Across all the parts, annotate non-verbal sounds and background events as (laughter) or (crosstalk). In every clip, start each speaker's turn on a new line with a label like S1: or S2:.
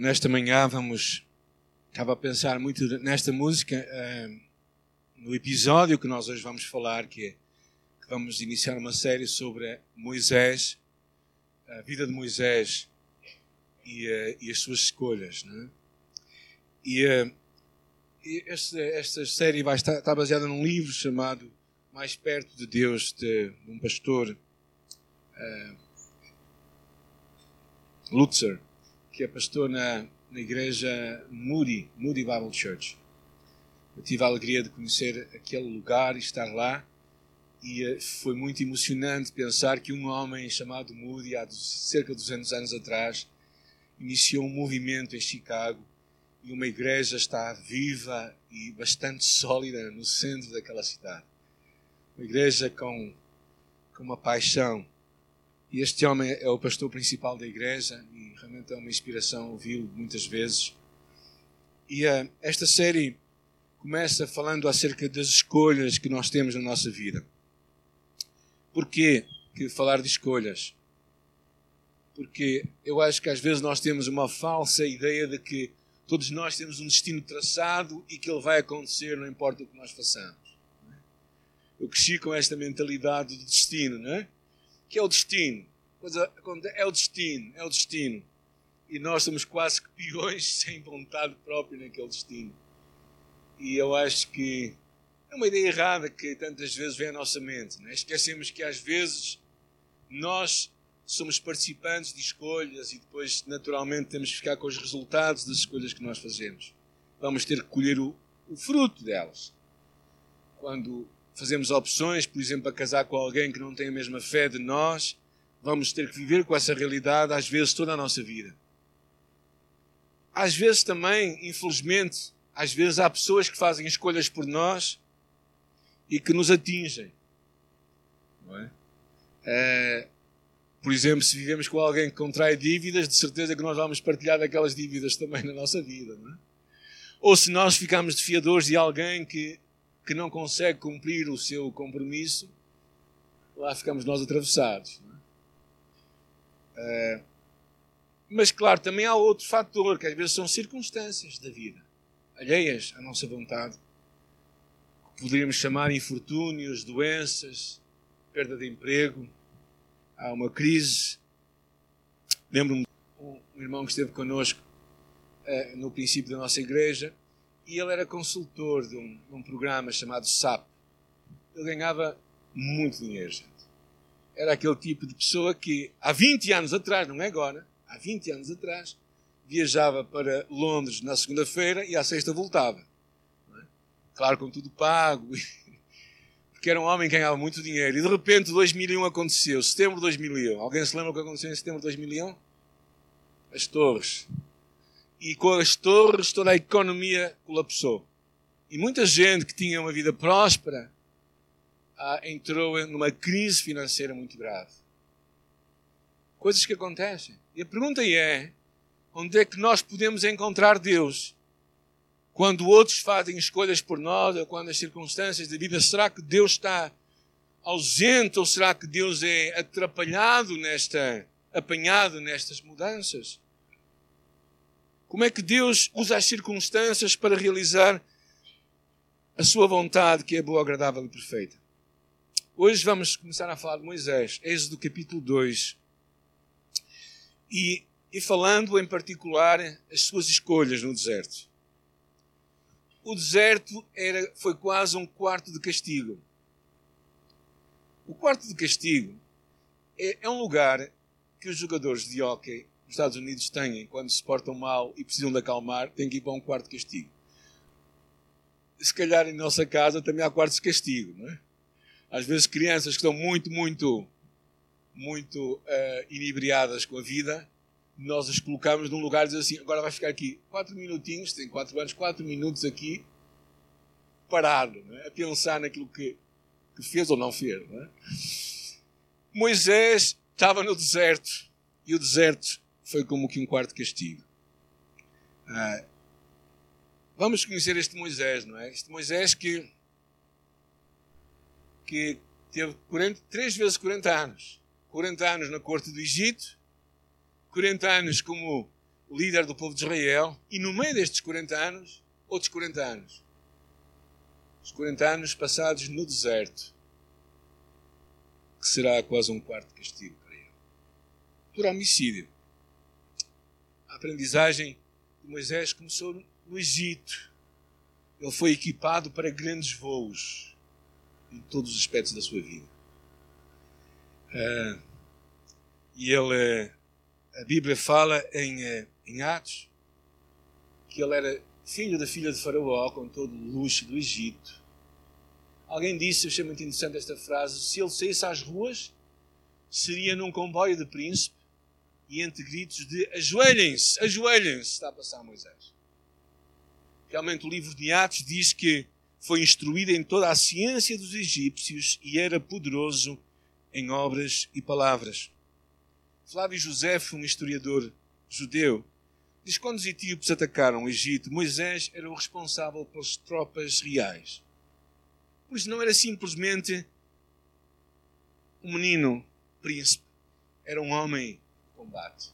S1: nesta manhã vamos. Estava a pensar muito nesta música, uh, no episódio que nós hoje vamos falar, que, é, que vamos iniciar uma série sobre Moisés, a vida de Moisés e, uh, e as suas escolhas. Não é? E, uh, e esta, esta, série vai estar, está baseada num livro chamado Mais Perto de Deus, de, um pastor. Lutzer, que é pastor na, na igreja Moody, Moody Bible Church. Eu tive a alegria de conhecer aquele lugar e estar lá, e eh, foi muito emocionante pensar que um homem chamado Moody, há cerca de 200 anos atrás, iniciou um movimento em Chicago e uma igreja está viva e bastante sólida no centro daquela cidade. Uma igreja com, com uma paixão e este homem é o pastor principal da igreja e realmente é uma inspiração ouvi-lo muitas vezes. E uh, esta série começa falando acerca das escolhas que nós temos na nossa vida. Porquê que falar de escolhas? Porque eu acho que às vezes nós temos uma falsa ideia de que todos nós temos um destino traçado e que ele vai acontecer, não importa o que nós façamos. Eu cresci com esta mentalidade do destino, não é? Que é o destino. É o destino, é o destino. E nós somos quase que peões (laughs) sem vontade própria naquele destino. E eu acho que é uma ideia errada que tantas vezes vem à nossa mente. Né? Esquecemos que às vezes nós somos participantes de escolhas e depois, naturalmente, temos que ficar com os resultados das escolhas que nós fazemos. Vamos ter que colher o, o fruto delas. Quando fazemos opções, por exemplo, a casar com alguém que não tem a mesma fé de nós, vamos ter que viver com essa realidade às vezes toda a nossa vida. Às vezes também, infelizmente, às vezes há pessoas que fazem escolhas por nós e que nos atingem. É? é por exemplo, se vivemos com alguém que contrai dívidas, de certeza que nós vamos partilhar daquelas dívidas também na nossa vida. É? Ou se nós ficamos defiadores de alguém que que não consegue cumprir o seu compromisso, lá ficamos nós atravessados. É? mas, claro, também há outro fator, que às vezes são circunstâncias da vida, alheias à nossa vontade, que poderíamos chamar infortúnios, doenças, perda de emprego, há uma crise. Lembro-me de um irmão que esteve connosco uh, no princípio da nossa igreja, e ele era consultor de um, de um programa chamado SAP. Ele ganhava muito dinheiro, gente. Era aquele tipo de pessoa que há 20 anos atrás, não é agora, há 20 anos atrás, viajava para Londres na segunda-feira e à sexta voltava. É? Claro, com tudo pago. (laughs) Porque era um homem que ganhava muito dinheiro. E de repente 2001 aconteceu, setembro de 2001. Alguém se lembra o que aconteceu em setembro de 2001? As torres e com as torres toda a economia colapsou. E muita gente que tinha uma vida próspera ah, entrou numa crise financeira muito grave. Coisas que acontecem. E a pergunta é: onde é que nós podemos encontrar Deus? Quando outros fazem escolhas por nós, ou quando as circunstâncias da vida, será que Deus está ausente ou será que Deus é atrapalhado nesta, apanhado nestas mudanças? Como é que Deus usa as circunstâncias para realizar a sua vontade, que é boa, agradável e perfeita? Hoje vamos começar a falar de Moisés, Êxodo capítulo 2. E, e falando em particular as suas escolhas no deserto. O deserto era, foi quase um quarto de castigo. O quarto de castigo é, é um lugar que os jogadores de hóquei os Estados Unidos têm quando se portam mal e precisam de acalmar, têm que ir para um quarto de castigo. Se calhar em nossa casa também há quartos de castigo, não é? Às vezes crianças que estão muito, muito, muito uh, inebriadas com a vida, nós as colocamos num lugar e dizemos assim, agora vai ficar aqui quatro minutinhos, tem quatro anos, quatro minutos aqui, parado, é? a pensar naquilo que, que fez ou não fez. Não é? Moisés estava no deserto, e o deserto foi como que um quarto castigo. Ah, vamos conhecer este Moisés, não é? Este Moisés que, que teve 40, 3 vezes 40 anos. 40 anos na corte do Egito, 40 anos como líder do povo de Israel, e no meio destes 40 anos, outros 40 anos. Os 40 anos passados no deserto, que será quase um quarto castigo para ele. Por homicídio. A aprendizagem de Moisés começou no Egito. Ele foi equipado para grandes voos em todos os aspectos da sua vida. Uh, e ele, a Bíblia fala em, eh, em Atos que ele era filho da filha de Faraó, com todo o luxo do Egito. Alguém disse, eu achei muito interessante esta frase: se ele saísse às ruas, seria num comboio de príncipe e entre gritos de ajoelhem-se, ajoelhem-se, está a passar Moisés. Realmente, o livro de Atos diz que foi instruído em toda a ciência dos egípcios e era poderoso em obras e palavras. Flávio José, um historiador judeu, diz que quando os etíopes atacaram o Egito, Moisés era o responsável pelas tropas reais. Pois não era simplesmente um menino príncipe, era um homem combate.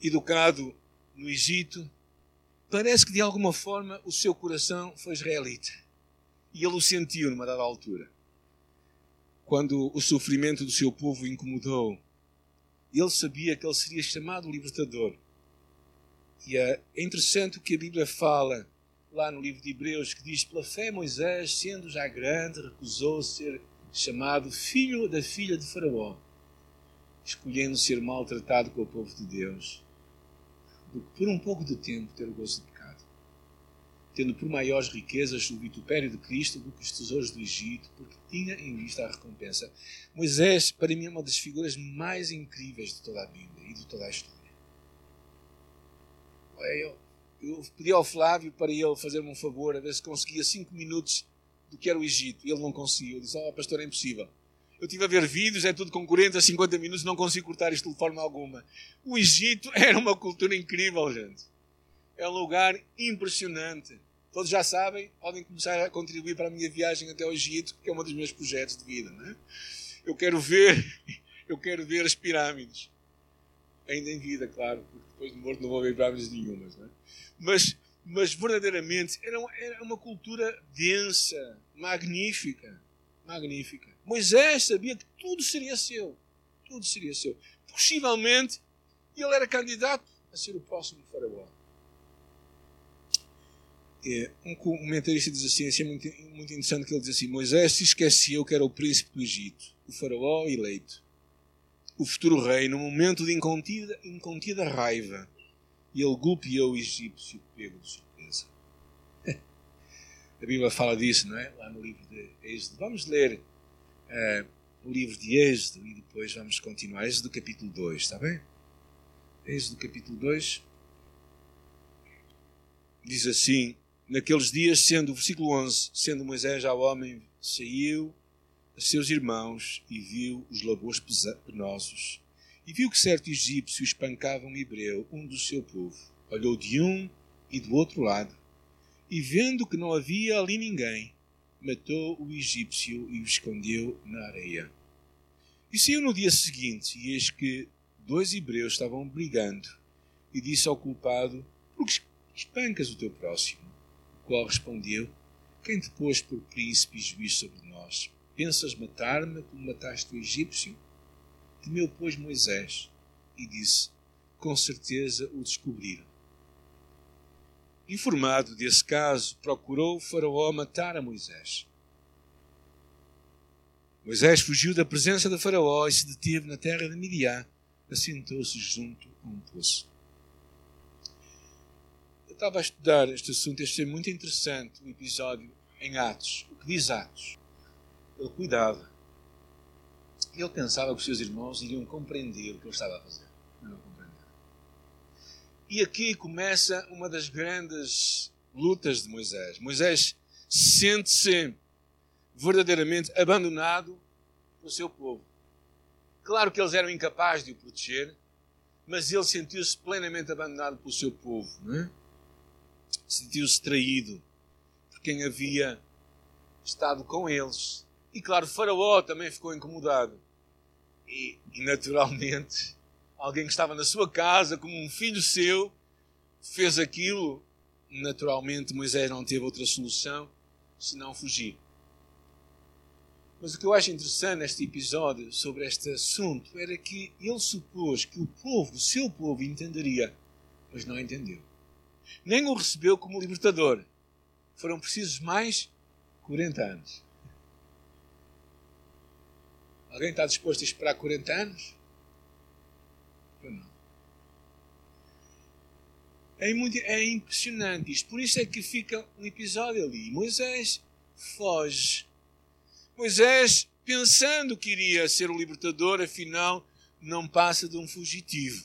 S1: Educado no Egito, parece que de alguma forma o seu coração foi israelita. E ele o sentiu numa dada altura. Quando o sofrimento do seu povo incomodou, ele sabia que ele seria chamado libertador. E é interessante o que a Bíblia fala lá no livro de Hebreus, que diz: Pela fé, Moisés, sendo já grande, recusou ser chamado filho da filha de Faraó, escolhendo ser maltratado com o povo de Deus do que por um pouco de tempo ter o gozo de pecado, tendo por maiores riquezas o vitupério de Cristo do que os tesouros do Egito, porque tinha em vista a recompensa. Moisés, para mim, é uma das figuras mais incríveis de toda a Bíblia e de toda a história. Eu, eu pedi ao Flávio para ele fazer-me um favor, a ver se conseguia cinco minutos do que era o Egito. Ele não conseguiu. Ele disse: Oh, pastor, é impossível. Eu estive a ver vídeos, é tudo com 40, 50 minutos, não consigo cortar isto de forma alguma. O Egito (laughs) era uma cultura incrível, gente. É um lugar impressionante. Todos já sabem, podem começar a contribuir para a minha viagem até ao Egito, que é um dos meus projetos de vida. Não é? Eu quero ver, (laughs) eu quero ver as pirâmides. Ainda em vida, claro, porque depois de morto não vou ver pirâmides nenhumas. É? Mas, mas verdadeiramente era uma cultura densa, magnífica. Magnífica. Moisés sabia que tudo seria seu. Tudo seria seu. Possivelmente, ele era candidato a ser o próximo faraó. É, um comentarista diz assim, é muito, muito interessante que ele diz assim, Moisés se esqueceu que era o príncipe do Egito, o faraó eleito, o futuro rei, no momento de incontida, incontida raiva, e ele golpeou o egípcio pego de surpresa. (laughs) A Bíblia fala disso, não é? Lá no livro de Êxodo. Vamos ler uh, o livro de Êxodo e depois vamos continuar. Êxodo capítulo 2, está bem? Êxodo capítulo 2 diz assim: Naqueles dias, sendo, versículo 11, sendo Moisés já homem, saiu a seus irmãos e viu os labores penosos. E viu que certo egípcio espancava um hebreu, um do seu povo. Olhou de um e do outro lado, e vendo que não havia ali ninguém, matou o egípcio e o escondeu na areia. E saiu no dia seguinte, e eis que dois hebreus estavam brigando, e disse ao culpado: Por que espancas o teu próximo? O qual respondeu: Quem te pôs por príncipe e juiz sobre nós? Pensas matar-me como mataste o egípcio? Temeu, pois, Moisés, e disse: Com certeza o descobriram. Informado desse caso, procurou Faraó matar a Moisés. Moisés fugiu da presença de Faraó e se deteve na terra de Midian, assentou-se junto a um poço. Eu estava a estudar este assunto, este é muito interessante, o um episódio em Atos. O que diz Atos? Ele cuidava. Ele pensava que os seus irmãos iriam compreender o que ele estava a fazer. Não e aqui começa uma das grandes lutas de Moisés. Moisés sente-se verdadeiramente abandonado pelo seu povo. Claro que eles eram incapazes de o proteger, mas ele sentiu-se plenamente abandonado pelo seu povo. É? Sentiu-se traído por quem havia estado com eles. E claro, Faraó também ficou incomodado. E, e naturalmente alguém que estava na sua casa, como um filho seu, fez aquilo. Naturalmente, Moisés não teve outra solução senão fugir. Mas o que eu acho interessante neste episódio sobre este assunto era que ele supôs que o povo, o seu povo, entenderia, mas não entendeu. Nem o recebeu como libertador. Foram precisos mais 40 anos. Alguém está disposto a esperar 40 anos? É, muito, é impressionante isto. Por isso é que fica um episódio ali. Moisés foge Moisés, pensando que iria ser o libertador, afinal não passa de um fugitivo.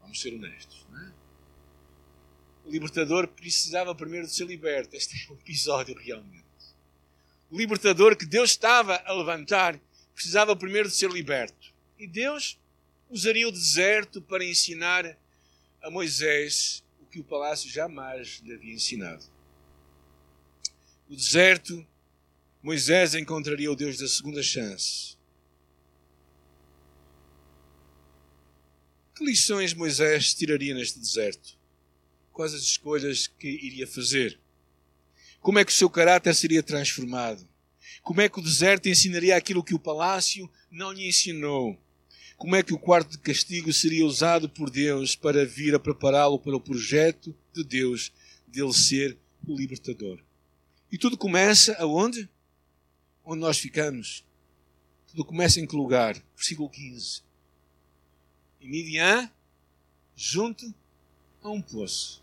S1: Vamos ser honestos. Não é? O libertador precisava primeiro de ser liberto. Este é o episódio realmente. O libertador que Deus estava a levantar precisava primeiro de ser liberto. E Deus usaria o deserto para ensinar a Moisés o que o palácio jamais lhe havia ensinado. O deserto Moisés encontraria o Deus da segunda chance. Que lições Moisés tiraria neste deserto? Quais as escolhas que iria fazer? Como é que o seu caráter seria transformado? Como é que o deserto ensinaria aquilo que o palácio não lhe ensinou? Como é que o quarto de castigo seria usado por Deus para vir a prepará-lo para o projeto de Deus de ele ser o libertador? E tudo começa aonde? onde nós ficamos. Tudo começa em que lugar? Versículo 15. E Midian, junto a um poço.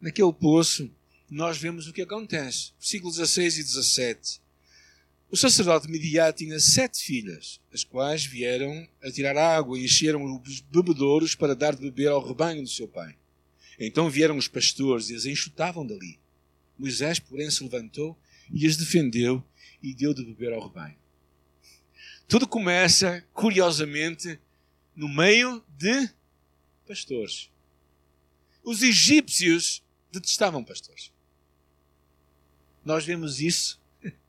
S1: Naquele poço, nós vemos o que acontece. Versículos 16 e 17. O sacerdote Midian tinha sete filhas, as quais vieram a tirar água e encheram os bebedouros para dar de beber ao rebanho do seu pai. Então vieram os pastores e as enxutavam dali. Moisés, porém, se levantou e as defendeu e deu de beber ao rebanho. Tudo começa, curiosamente, no meio de pastores. Os egípcios detestavam pastores. Nós vemos isso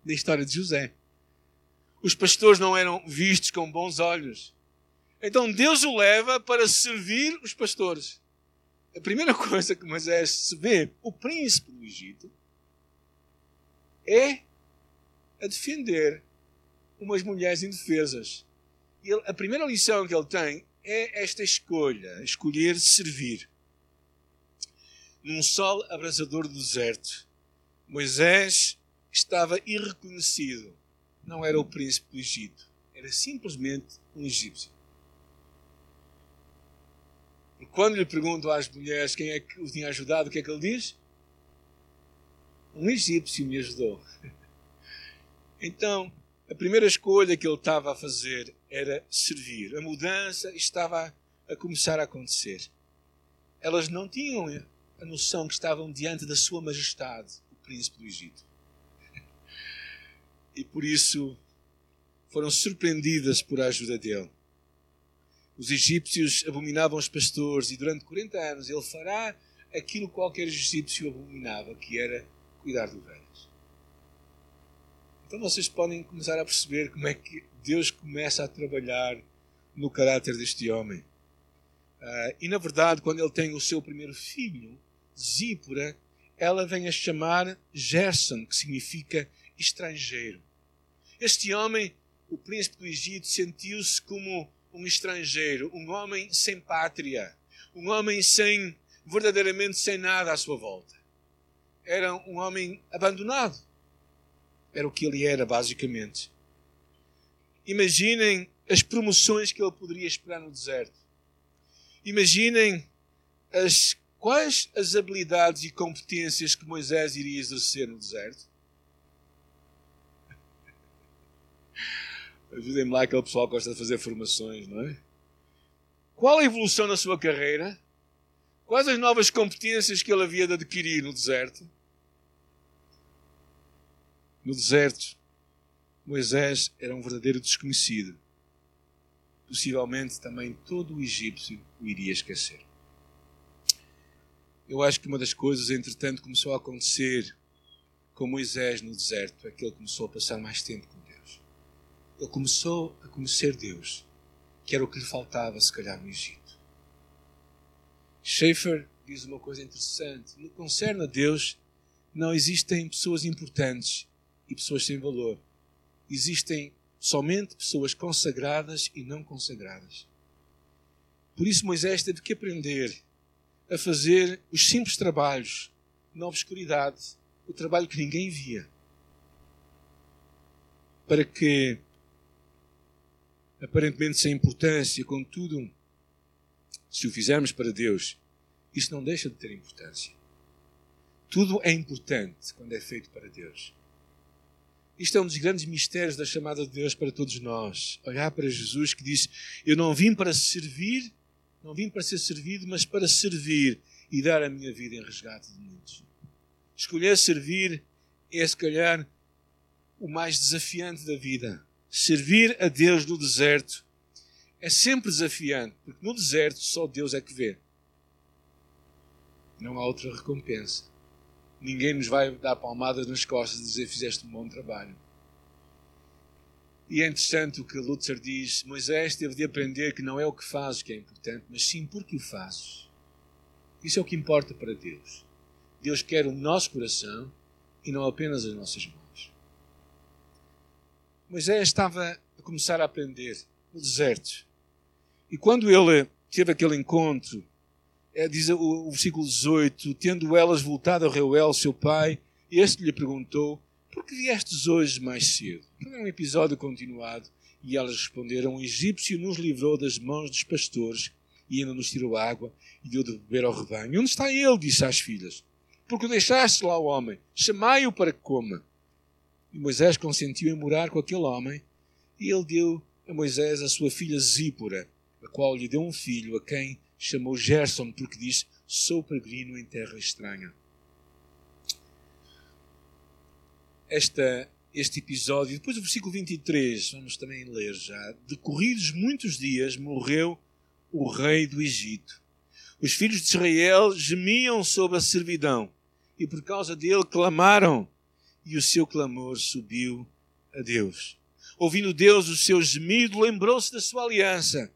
S1: na história de José. Os pastores não eram vistos com bons olhos. Então Deus o leva para servir os pastores. A primeira (laughs) coisa que Moisés se vê, o príncipe do Egito, é a defender umas mulheres indefesas. Ele, a primeira lição que ele tem é esta escolha, escolher servir. Num sol abrasador do deserto, Moisés estava irreconhecido. Não era o príncipe do Egito, era simplesmente um egípcio. E quando lhe perguntam às mulheres quem é que o tinha ajudado, o que é que ele diz? Um egípcio me ajudou. (laughs) Então, a primeira escolha que ele estava a fazer era servir. A mudança estava a começar a acontecer. Elas não tinham a noção que estavam diante da sua majestade, o príncipe do Egito. E por isso foram surpreendidas por a ajuda dele. Os egípcios abominavam os pastores e durante 40 anos ele fará aquilo que qualquer egípcio abominava, que era cuidar do velho. Então vocês podem começar a perceber como é que Deus começa a trabalhar no caráter deste homem. Uh, e na verdade, quando ele tem o seu primeiro filho, Zípora, ela vem a chamar Gerson, que significa estrangeiro. Este homem, o príncipe do Egito, sentiu-se como um estrangeiro, um homem sem pátria, um homem sem verdadeiramente sem nada à sua volta. Era um homem abandonado. Era o que ele era, basicamente. Imaginem as promoções que ele poderia esperar no deserto. Imaginem as, quais as habilidades e competências que Moisés iria exercer no deserto. Ajudem-me lá, aquele pessoal que gosta de fazer formações, não é? Qual a evolução na sua carreira? Quais as novas competências que ele havia de adquirir no deserto? No deserto, Moisés era um verdadeiro desconhecido. Possivelmente também todo o egípcio o iria esquecer. Eu acho que uma das coisas, entretanto, começou a acontecer com Moisés no deserto é que ele começou a passar mais tempo com. Ele começou a conhecer Deus. que era o que lhe faltava, se calhar, no Egito. Schaeffer diz uma coisa interessante. No que concerne a Deus, não existem pessoas importantes e pessoas sem valor. Existem somente pessoas consagradas e não consagradas. Por isso, Moisés teve que aprender a fazer os simples trabalhos na obscuridade, o trabalho que ninguém via, para que, aparentemente sem importância, contudo, se o fizermos para Deus, isso não deixa de ter importância. Tudo é importante quando é feito para Deus. Isto é um dos grandes mistérios da chamada de Deus para todos nós. Olhar para Jesus que disse: Eu não vim para servir, não vim para ser servido, mas para servir e dar a minha vida em resgate de muitos. Escolher servir é, se calhar, o mais desafiante da vida. Servir a Deus no deserto é sempre desafiante, porque no deserto só Deus é que vê. Não há outra recompensa. Ninguém nos vai dar palmadas nas costas e dizer fizeste um bom trabalho. E é interessante o que Lutzer diz: Moisés teve de aprender que não é o que fazes que é importante, mas sim porque o fazes. Isso é o que importa para Deus. Deus quer o nosso coração e não apenas as nossas mãos. Moisés estava a começar a aprender no deserto. E quando ele teve aquele encontro é, diz o, o, versículo 18: Tendo elas voltado a Reuel, seu pai, este lhe perguntou: Por que viestes hoje mais cedo? É um episódio continuado. E elas responderam: O egípcio nos livrou das mãos dos pastores e ainda nos tirou água e deu de beber ao rebanho. Onde está ele? disse às filhas. Porque deixaste lá o homem, chamai-o para que coma. E Moisés consentiu em morar com aquele homem, e ele deu a Moisés a sua filha Zípora, a qual lhe deu um filho, a quem chamou Gerson porque disse: Sou peregrino em terra estranha. Esta, este episódio, depois do versículo 23, vamos também ler já. Decorridos muitos dias, morreu o rei do Egito. Os filhos de Israel gemiam sobre a servidão e por causa dele clamaram, e o seu clamor subiu a Deus. Ouvindo Deus o seu gemido, lembrou-se da sua aliança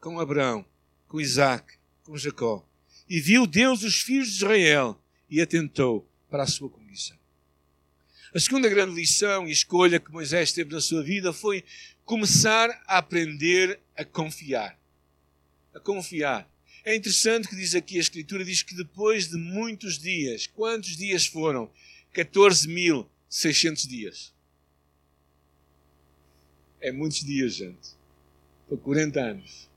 S1: com Abraão com Isaac, com Jacó. E viu Deus os filhos de Israel e atentou para a sua condição. A segunda grande lição e escolha que Moisés teve na sua vida foi começar a aprender a confiar. A confiar. É interessante que diz aqui a Escritura, diz que depois de muitos dias, quantos dias foram? 14.600 dias. É muitos dias, gente. Para 40 anos.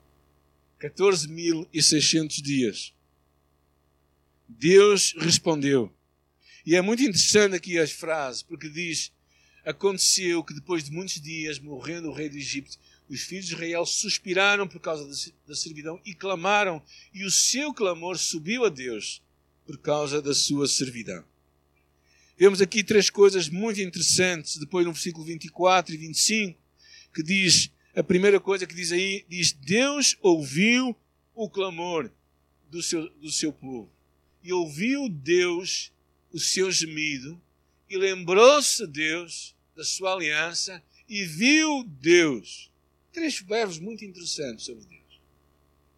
S1: 14.600 dias. Deus respondeu. E é muito interessante aqui as frases, porque diz: Aconteceu que depois de muitos dias, morrendo o rei do Egito, os filhos de Israel suspiraram por causa da servidão e clamaram, e o seu clamor subiu a Deus por causa da sua servidão. Vemos aqui três coisas muito interessantes, depois no versículo 24 e 25, que diz: a primeira coisa que diz aí, diz: Deus ouviu o clamor do seu, do seu povo. E ouviu Deus o seu gemido, e lembrou-se Deus da sua aliança, e viu Deus. Três verbos muito interessantes sobre Deus.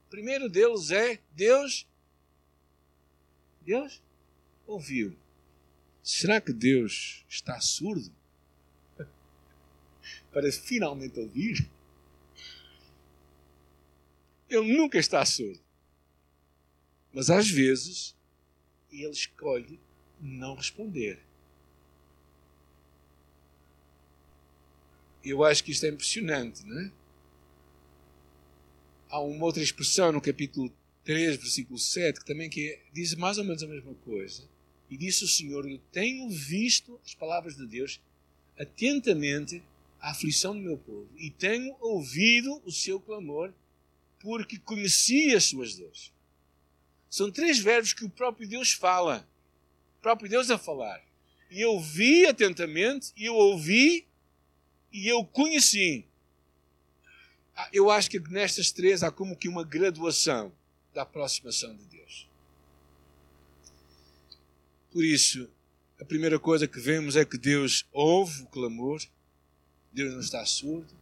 S1: O primeiro deles é Deus. Deus ouviu. Será que Deus está surdo? Para finalmente ouvir? Ele nunca está surdo. Mas às vezes ele escolhe não responder. Eu acho que isto é impressionante, não é? Há uma outra expressão no capítulo 3, versículo 7, que também que diz mais ou menos a mesma coisa. E disse o Senhor: Eu tenho visto as palavras de Deus atentamente a aflição do meu povo e tenho ouvido o seu clamor porque conhecia as suas dores. São três verbos que o próprio Deus fala. O próprio Deus a falar. E eu vi atentamente, e eu ouvi, e eu conheci. Ah, eu acho que nestas três há como que uma graduação da aproximação de Deus. Por isso, a primeira coisa que vemos é que Deus ouve o clamor, Deus não está surdo,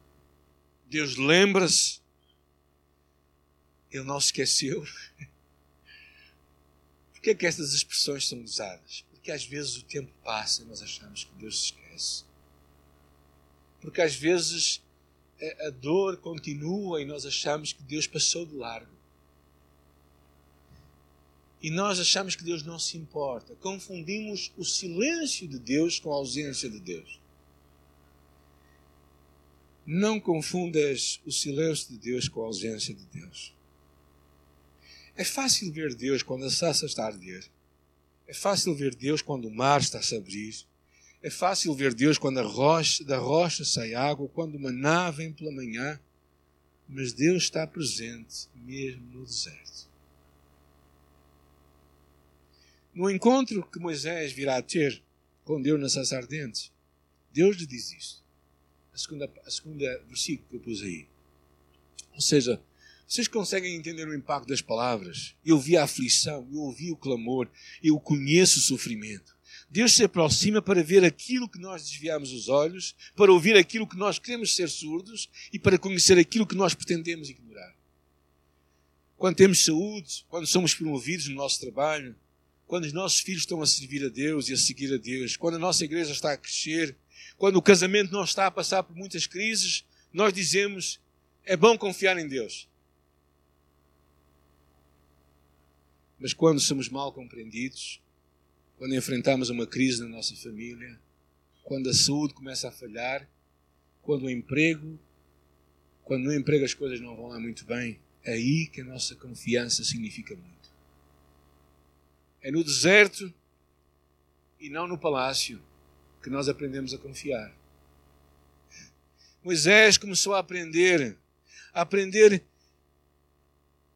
S1: Deus lembra-se Ele não se esqueceu. (laughs) Por que é que estas expressões são usadas? Porque às vezes o tempo passa e nós achamos que Deus se esquece. Porque às vezes a dor continua e nós achamos que Deus passou de largo. E nós achamos que Deus não se importa. Confundimos o silêncio de Deus com a ausência de Deus. Não confundas o silêncio de Deus com a ausência de Deus. É fácil ver Deus quando a saça está a arder. É fácil ver Deus quando o mar está a se abrir. É fácil ver Deus quando a rocha, da rocha sai água, quando uma nave vem pela manhã. Mas Deus está presente mesmo no deserto. No encontro que Moisés virá a ter com Deus na sarça ardente, Deus lhe diz isto a segunda, a segunda versículo que eu pus aí. Ou seja, vocês conseguem entender o impacto das palavras? Eu vi a aflição, eu ouvi o clamor, eu conheço o sofrimento. Deus se aproxima para ver aquilo que nós desviamos os olhos, para ouvir aquilo que nós queremos ser surdos e para conhecer aquilo que nós pretendemos ignorar. Quando temos saúde, quando somos promovidos no nosso trabalho, quando os nossos filhos estão a servir a Deus e a seguir a Deus, quando a nossa igreja está a crescer, quando o casamento não está a passar por muitas crises, nós dizemos: é bom confiar em Deus. Mas quando somos mal compreendidos, quando enfrentamos uma crise na nossa família, quando a saúde começa a falhar, quando o emprego, quando no emprego as coisas não vão lá muito bem, é aí que a nossa confiança significa muito. É no deserto e não no palácio que nós aprendemos a confiar. Moisés começou a aprender, a aprender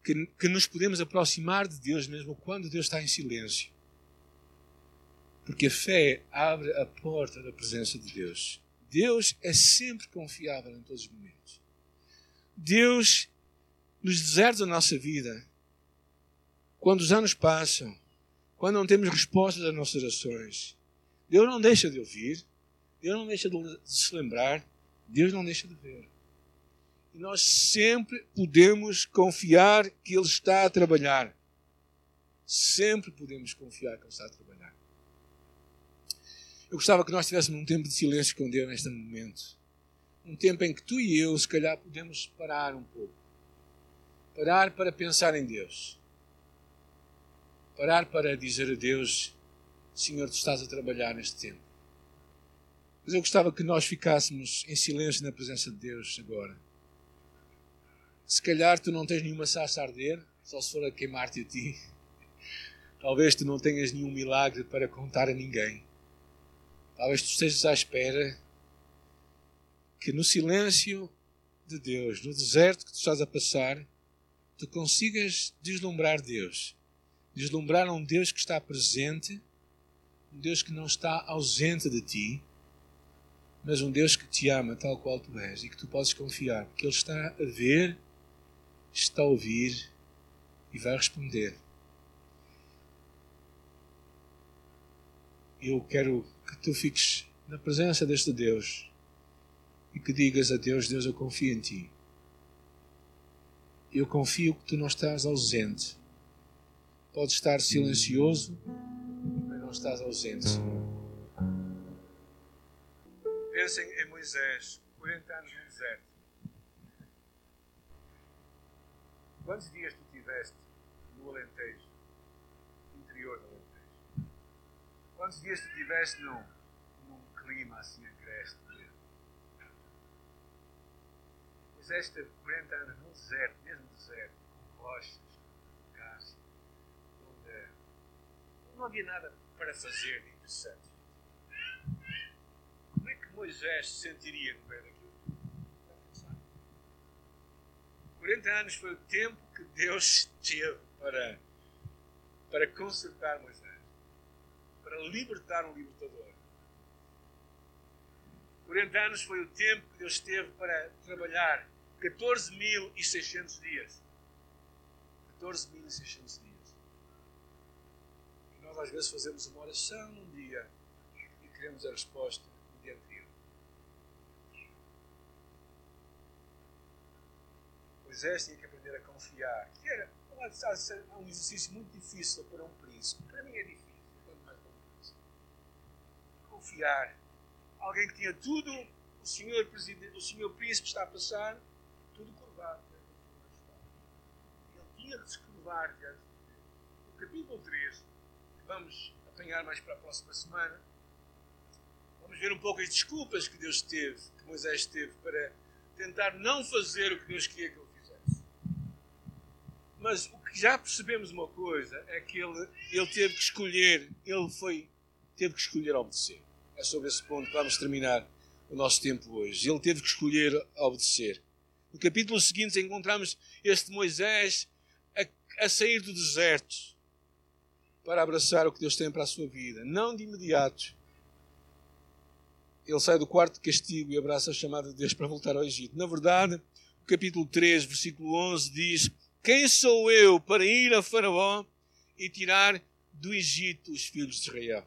S1: que, que nos podemos aproximar de Deus mesmo quando Deus está em silêncio. Porque a fé abre a porta da presença de Deus. Deus é sempre confiável em todos os momentos. Deus, nos desertos da nossa vida, quando os anos passam, quando não temos respostas às nossas orações, Deus não deixa de ouvir, Deus não deixa de se lembrar, Deus não deixa de ver. E nós sempre podemos confiar que Ele está a trabalhar. Sempre podemos confiar que Ele está a trabalhar. Eu gostava que nós tivéssemos um tempo de silêncio com Deus neste momento. Um tempo em que tu e eu, se calhar, podemos parar um pouco. Parar para pensar em Deus. Parar para dizer a Deus: Senhor, tu estás a trabalhar neste tempo. Mas eu gostava que nós ficássemos em silêncio na presença de Deus agora. Se calhar tu não tens nenhuma sarça a arder, só se for a queimar-te a ti. Talvez tu não tenhas nenhum milagre para contar a ninguém. Talvez tu estejas à espera que no silêncio de Deus, no deserto que tu estás a passar, tu consigas deslumbrar Deus. Deslumbrar um Deus que está presente um Deus que não está ausente de ti, mas um Deus que te ama tal qual tu és e que tu podes confiar, porque Ele está a ver, está a ouvir e vai responder. Eu quero que tu fiques na presença deste Deus e que digas a Deus: Deus, eu confio em ti. Eu confio que tu não estás ausente. Podes estar silencioso não estás ausente. Pensem em Moisés, 40 anos no deserto. Quantos dias tu tiveste no Alentejo, interior do Alentejo? Quantos dias tu tiveste num, num clima assim agreste? Moisés teve 40 anos no deserto, mesmo deserto, com rochas, com gás, onde não havia nada para fazer de interessante. Como é que Moisés se sentiria no meio daquilo? 40 anos foi o tempo que Deus teve para, para consertar Moisés, para libertar um libertador. 40 anos foi o tempo que Deus teve para trabalhar 14.600 dias. 14.600 dias. Às vezes fazemos uma oração num dia e queremos a resposta no dia anterior. Moisés tinha que aprender a confiar. Que era, um exercício muito difícil para um príncipe. Para mim é difícil, quanto mais para um príncipe. Confiar. Alguém que tinha tudo, o senhor, presidente, o senhor príncipe está a passar, tudo curvado. Ele tinha de se curvar diante O capítulo 3, que vamos apanhar mais para a próxima semana, vamos ver um pouco as desculpas que Deus teve, que Moisés teve para tentar não fazer o que Deus queria que ele fizesse. Mas o que já percebemos uma coisa é que ele, ele teve que escolher, ele foi, teve que escolher obedecer. É sobre esse ponto que vamos terminar o nosso tempo hoje. Ele teve que escolher obedecer. No capítulo seguinte encontramos este Moisés a, a sair do deserto para abraçar o que Deus tem para a sua vida. Não de imediato, ele sai do quarto de castigo e abraça a chamada de Deus para voltar ao Egito. Na verdade, o capítulo 3, versículo 11 diz: Quem sou eu para ir a Faraó e tirar do Egito os filhos de Israel?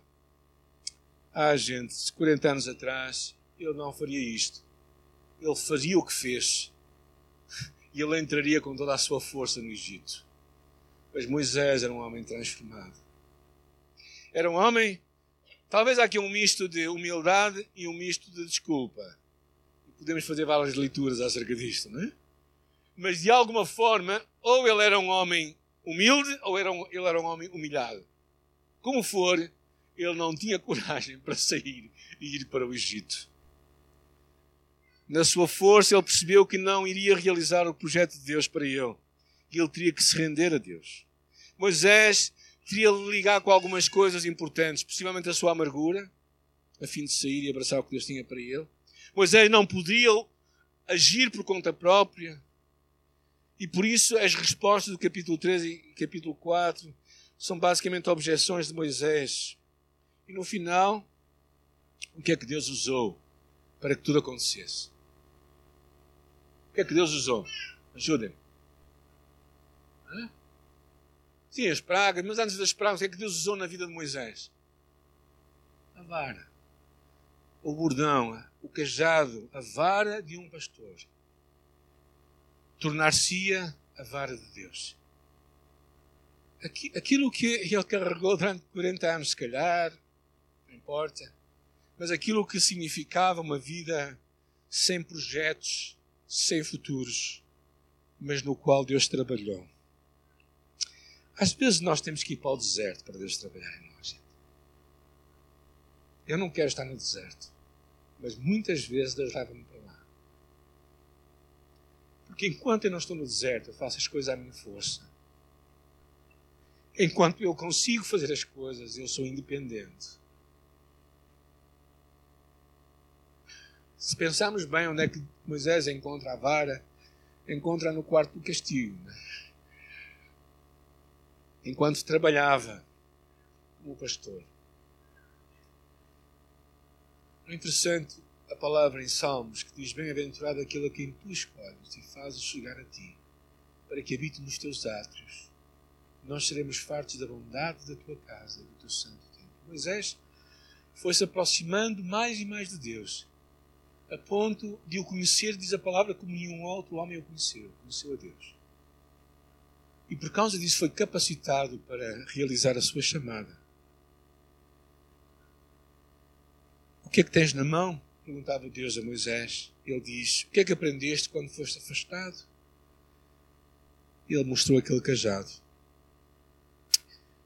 S1: Ah, gente, 40 anos atrás, ele não faria isto. Ele faria o que fez. (laughs) E ele entraria com toda a sua força no Egito. Mas Moisés era um homem transformado. Era um homem Talvez aqui um misto de humildade e um misto de desculpa. Podemos fazer várias leituras acerca disto, não é? Mas de alguma forma, ou ele era um homem humilde, ou era um, ele era um homem humilhado. Como for, ele não tinha coragem (laughs) para sair e ir para o Egito. Na sua força, ele percebeu que não iria realizar o projeto de Deus para ele. E ele teria que se render a Deus. Moisés de ligar com algumas coisas importantes, possivelmente a sua amargura, a fim de sair e abraçar o que Deus tinha para ele. Moisés não podia agir por conta própria. E por isso as respostas do capítulo 3 e capítulo 4 são basicamente objeções de Moisés. E no final, o que é que Deus usou para que tudo acontecesse? O que é que Deus usou? Ajudem-me. Sim, as pragas, mas antes das pragas, o que é que Deus usou na vida de Moisés? A vara, o bordão, o cajado, a vara de um pastor. Tornar-se-ia a vara de Deus. Aquilo que ele carregou durante 40 anos, se calhar, não importa, mas aquilo que significava uma vida sem projetos, sem futuros, mas no qual Deus trabalhou. Às vezes nós temos que ir para o deserto para Deus trabalhar em nós. Eu não quero estar no deserto, mas muitas vezes Deus leva-me para lá. Porque enquanto eu não estou no deserto, eu faço as coisas à minha força. Enquanto eu consigo fazer as coisas, eu sou independente. Se pensarmos bem onde é que Moisés encontra a vara, encontra no quarto do castigo. Né? Enquanto trabalhava como pastor. É interessante a palavra em Salmos que diz: Bem-aventurado aquele a quem tu escolhes e fazes chegar a ti, para que habite nos teus átrios. Nós seremos fartos da bondade da tua casa, do teu santo templo. Moisés foi-se aproximando mais e mais de Deus, a ponto de o conhecer, diz a palavra, como nenhum outro homem o conheceu. Conheceu a Deus e por causa disso foi capacitado para realizar a sua chamada. O que é que tens na mão? perguntava Deus a Moisés. Ele diz: O que é que aprendeste quando foste afastado? Ele mostrou aquele cajado.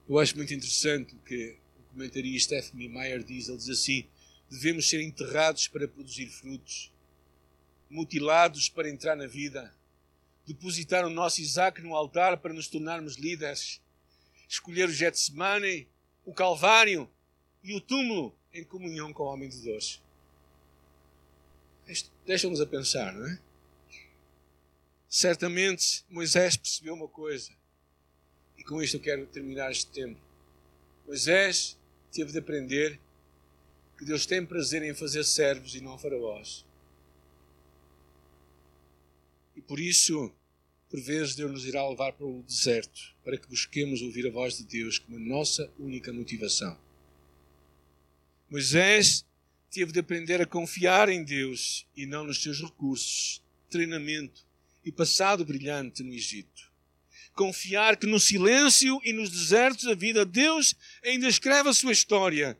S1: Eu acho muito interessante o que o comentarista F. Meyer diz. Ele diz assim: devemos ser enterrados para produzir frutos, mutilados para entrar na vida depositar o nosso Isaac no altar para nos tornarmos líderes, escolher o Getsemane, o Calvário e o túmulo em comunhão com o homem de Deus. Deixa-nos a pensar, não é? Certamente Moisés percebeu uma coisa, e com isto eu quero terminar este tempo. Moisés teve de aprender que Deus tem prazer em fazer servos e não faraós. Por isso, por vezes, Deus nos irá levar para o deserto para que busquemos ouvir a voz de Deus como a nossa única motivação. Moisés teve de aprender a confiar em Deus e não nos seus recursos, treinamento e passado brilhante no Egito. Confiar que no silêncio e nos desertos da vida Deus ainda escreve a sua história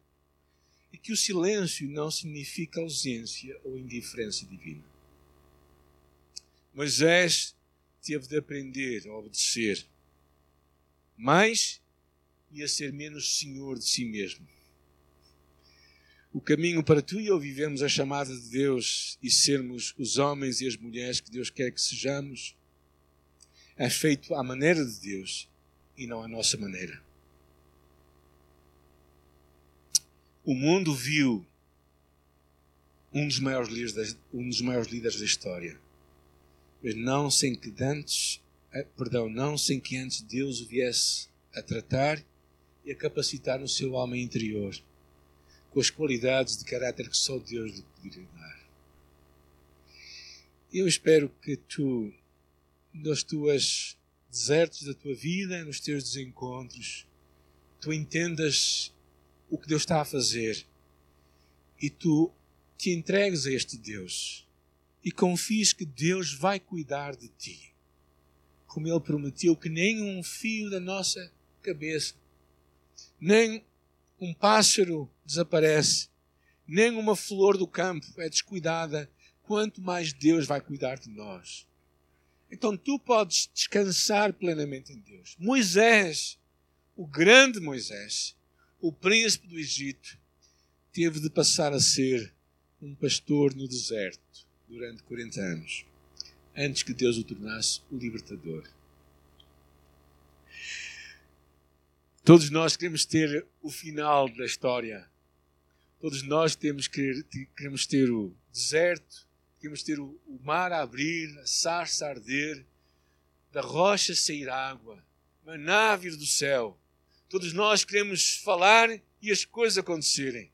S1: e que o silêncio não significa ausência ou indiferença divina. Moisés teve de aprender a obedecer mais e a ser menos senhor de si mesmo. O caminho para tu e eu vivermos a chamada de Deus e sermos os homens e as mulheres que Deus quer que sejamos é feito à maneira de Deus e não à nossa maneira. O mundo viu um dos maiores líderes da, um dos maiores líderes da história, mas não sem que antes, eh, perdão, não sem que antes Deus o viesse a tratar e a capacitar no seu alma interior com as qualidades de caráter que só Deus lhe poderia dar. Eu espero que tu, nos teus desertos da tua vida, nos teus desencontros, tu entendas o que Deus está a fazer e tu te entregues a este Deus e confies que Deus vai cuidar de ti, como Ele prometeu que nem um fio da nossa cabeça, nem um pássaro desaparece, nem uma flor do campo é descuidada, quanto mais Deus vai cuidar de nós. Então tu podes descansar plenamente em Deus. Moisés, o grande Moisés, o príncipe do Egito, teve de passar a ser um pastor no deserto durante 40 anos, antes que Deus o tornasse o libertador. Todos nós queremos ter o final da história. Todos nós temos que, queremos ter o deserto, queremos ter o, o mar a abrir, a sarça a arder, da rocha sair água, maná vir do céu. Todos nós queremos falar e as coisas acontecerem.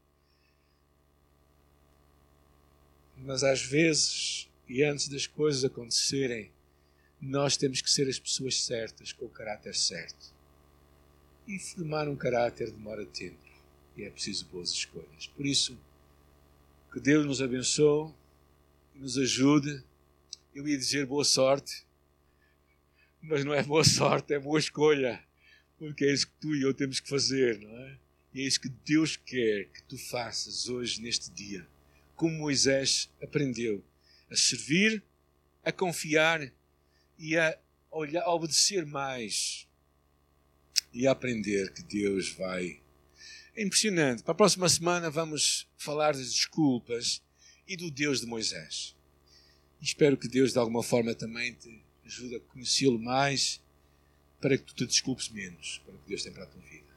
S1: Mas às vezes, e antes das coisas acontecerem, nós temos que ser as pessoas certas, com o caráter certo. E formar um caráter demora tempo. E é preciso boas escolhas. Por isso, que Deus nos abençoe e nos ajude. Eu ia dizer boa sorte, mas não é boa sorte, é boa escolha. Porque é isso que tu e eu temos que fazer, não é? E é isso que Deus quer que tu faças hoje, neste dia. Como Moisés aprendeu a servir, a confiar e a, olhar, a obedecer mais e aprender que Deus vai. É impressionante. Para a próxima semana vamos falar das desculpas e do Deus de Moisés. espero que Deus de alguma forma também te ajude a conhecê-lo mais para que tu te desculpes menos para o que Deus tem para a tua vida.